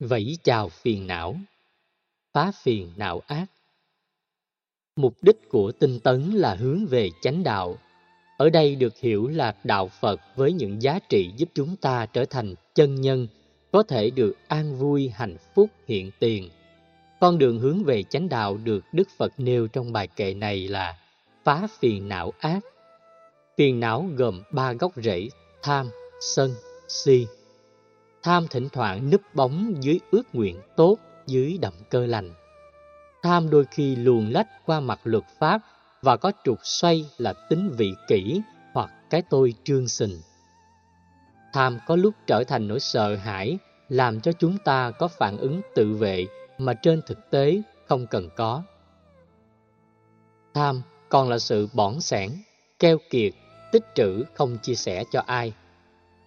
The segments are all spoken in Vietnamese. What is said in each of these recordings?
Vẫy chào phiền não, phá phiền não ác. Mục đích của tinh tấn là hướng về chánh đạo. Ở đây được hiểu là đạo Phật với những giá trị giúp chúng ta trở thành chân nhân, có thể được an vui, hạnh phúc, hiện tiền. Con đường hướng về chánh đạo được Đức Phật nêu trong bài kệ này là phá phiền não ác. Phiền não gồm ba gốc rễ tham, sân, si. Tham thỉnh thoảng núp bóng dưới ước nguyện tốt, dưới động cơ lành. Tham đôi khi luồn lách qua mặt luật pháp và có trục xoay là tính vị kỷ hoặc cái tôi trương sình. Tham có lúc trở thành nỗi sợ hãi, làm cho chúng ta có phản ứng tự vệ mà trên thực tế không cần có. Tham còn là sự bỏng sẻn, keo kiệt, tích trữ không chia sẻ cho ai.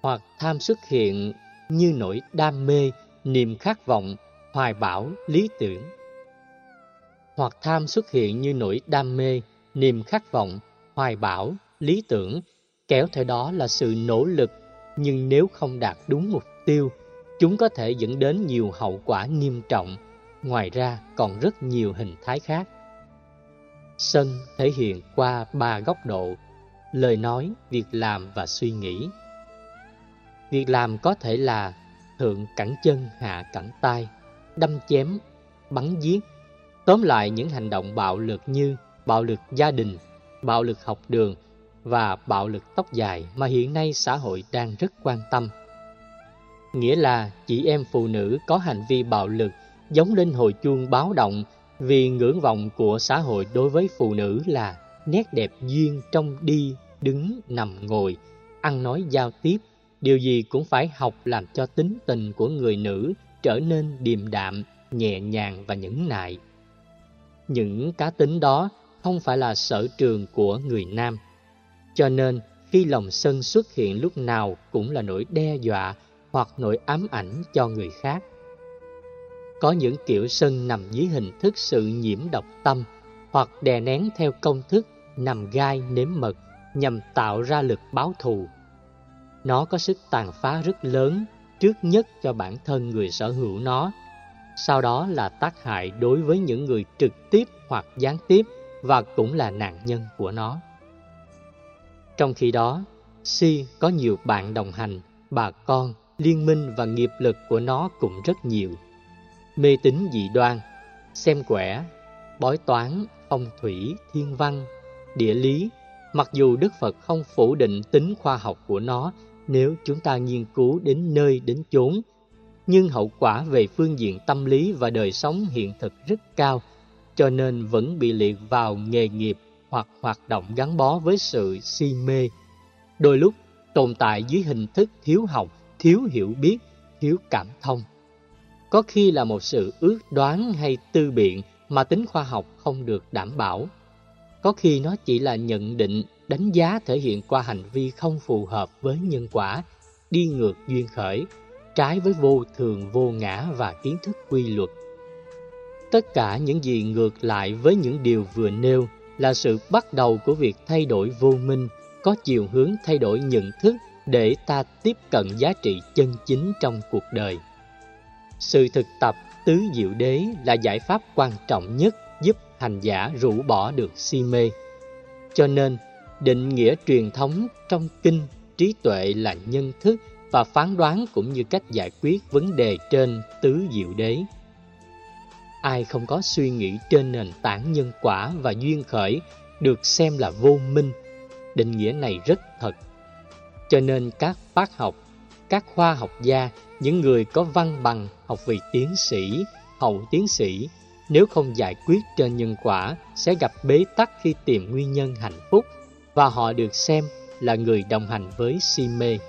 Hoặc tham xuất hiện như nỗi đam mê, niềm khát vọng, hoài bão, lý tưởng. Hoặc tham xuất hiện như nỗi đam mê, niềm khát vọng, hoài bão, lý tưởng, kéo theo đó là sự nỗ lực, nhưng nếu không đạt đúng mục tiêu, chúng có thể dẫn đến nhiều hậu quả nghiêm trọng. Ngoài ra còn rất nhiều hình thái khác. Sân thể hiện qua ba góc độ, lời nói, việc làm và suy nghĩ. Việc làm có thể là thượng cẳng chân hạ cẳng tay, đâm chém, bắn giết. Tóm lại những hành động bạo lực như bạo lực gia đình, bạo lực học đường và bạo lực tóc dài mà hiện nay xã hội đang rất quan tâm. Nghĩa là chị em phụ nữ có hành vi bạo lực giống lên hồi chuông báo động vì ngưỡng vọng của xã hội đối với phụ nữ là nét đẹp duyên trong đi, đứng, nằm, ngồi, ăn nói giao tiếp, điều gì cũng phải học làm cho tính tình của người nữ trở nên điềm đạm, nhẹ nhàng và nhẫn nại. Những cá tính đó không phải là sở trường của người nam. Cho nên, khi lòng sân xuất hiện lúc nào cũng là nỗi đe dọa hoặc nỗi ám ảnh cho người khác. Có những kiểu sân nằm dưới hình thức sự nhiễm độc tâm hoặc đè nén theo công thức nằm gai nếm mật nhằm tạo ra lực báo thù. Nó có sức tàn phá rất lớn trước nhất cho bản thân người sở hữu nó, sau đó là tác hại đối với những người trực tiếp hoặc gián tiếp và cũng là nạn nhân của nó. Trong khi đó, Si có nhiều bạn đồng hành, bà con, liên minh và nghiệp lực của nó cũng rất nhiều. Mê tín dị đoan, xem quẻ, bói toán, phong thủy, thiên văn, địa lý, mặc dù Đức Phật không phủ định tính khoa học của nó nếu chúng ta nghiên cứu đến nơi đến chốn, nhưng hậu quả về phương diện tâm lý và đời sống hiện thực rất cao, cho nên vẫn bị liệt vào nghề nghiệp hoặc hoạt động gắn bó với sự si mê. Đôi lúc tồn tại dưới hình thức thiếu học, thiếu hiểu biết, thiếu cảm thông. Có khi là một sự ước đoán hay tư biện mà tính khoa học không được đảm bảo. Có khi nó chỉ là nhận định, đánh giá thể hiện qua hành vi không phù hợp với nhân quả, đi ngược duyên khởi, trái với vô thường vô ngã và kiến thức quy luật. Tất cả những gì ngược lại với những điều vừa nêu là sự bắt đầu của việc thay đổi vô minh, có chiều hướng thay đổi nhận thức để ta tiếp cận giá trị chân chính trong cuộc đời. Sự thực tập tứ diệu đế là giải pháp quan trọng nhất giúp hành giả rũ bỏ được si mê. Cho nên, định nghĩa truyền thống trong kinh trí tuệ là nhân thức và phán đoán cũng như cách giải quyết vấn đề trên tứ diệu đế. Ai không có suy nghĩ trên nền tảng nhân quả và duyên khởi được xem là vô minh. Định nghĩa này rất thật. Cho nên các bác học, các khoa học gia, những người có văn bằng học vị tiến sĩ, hậu tiến sĩ, nếu không giải quyết trên nhân quả sẽ gặp bế tắc khi tìm nguyên nhân hạnh phúc và họ được xem là người đồng hành với si mê.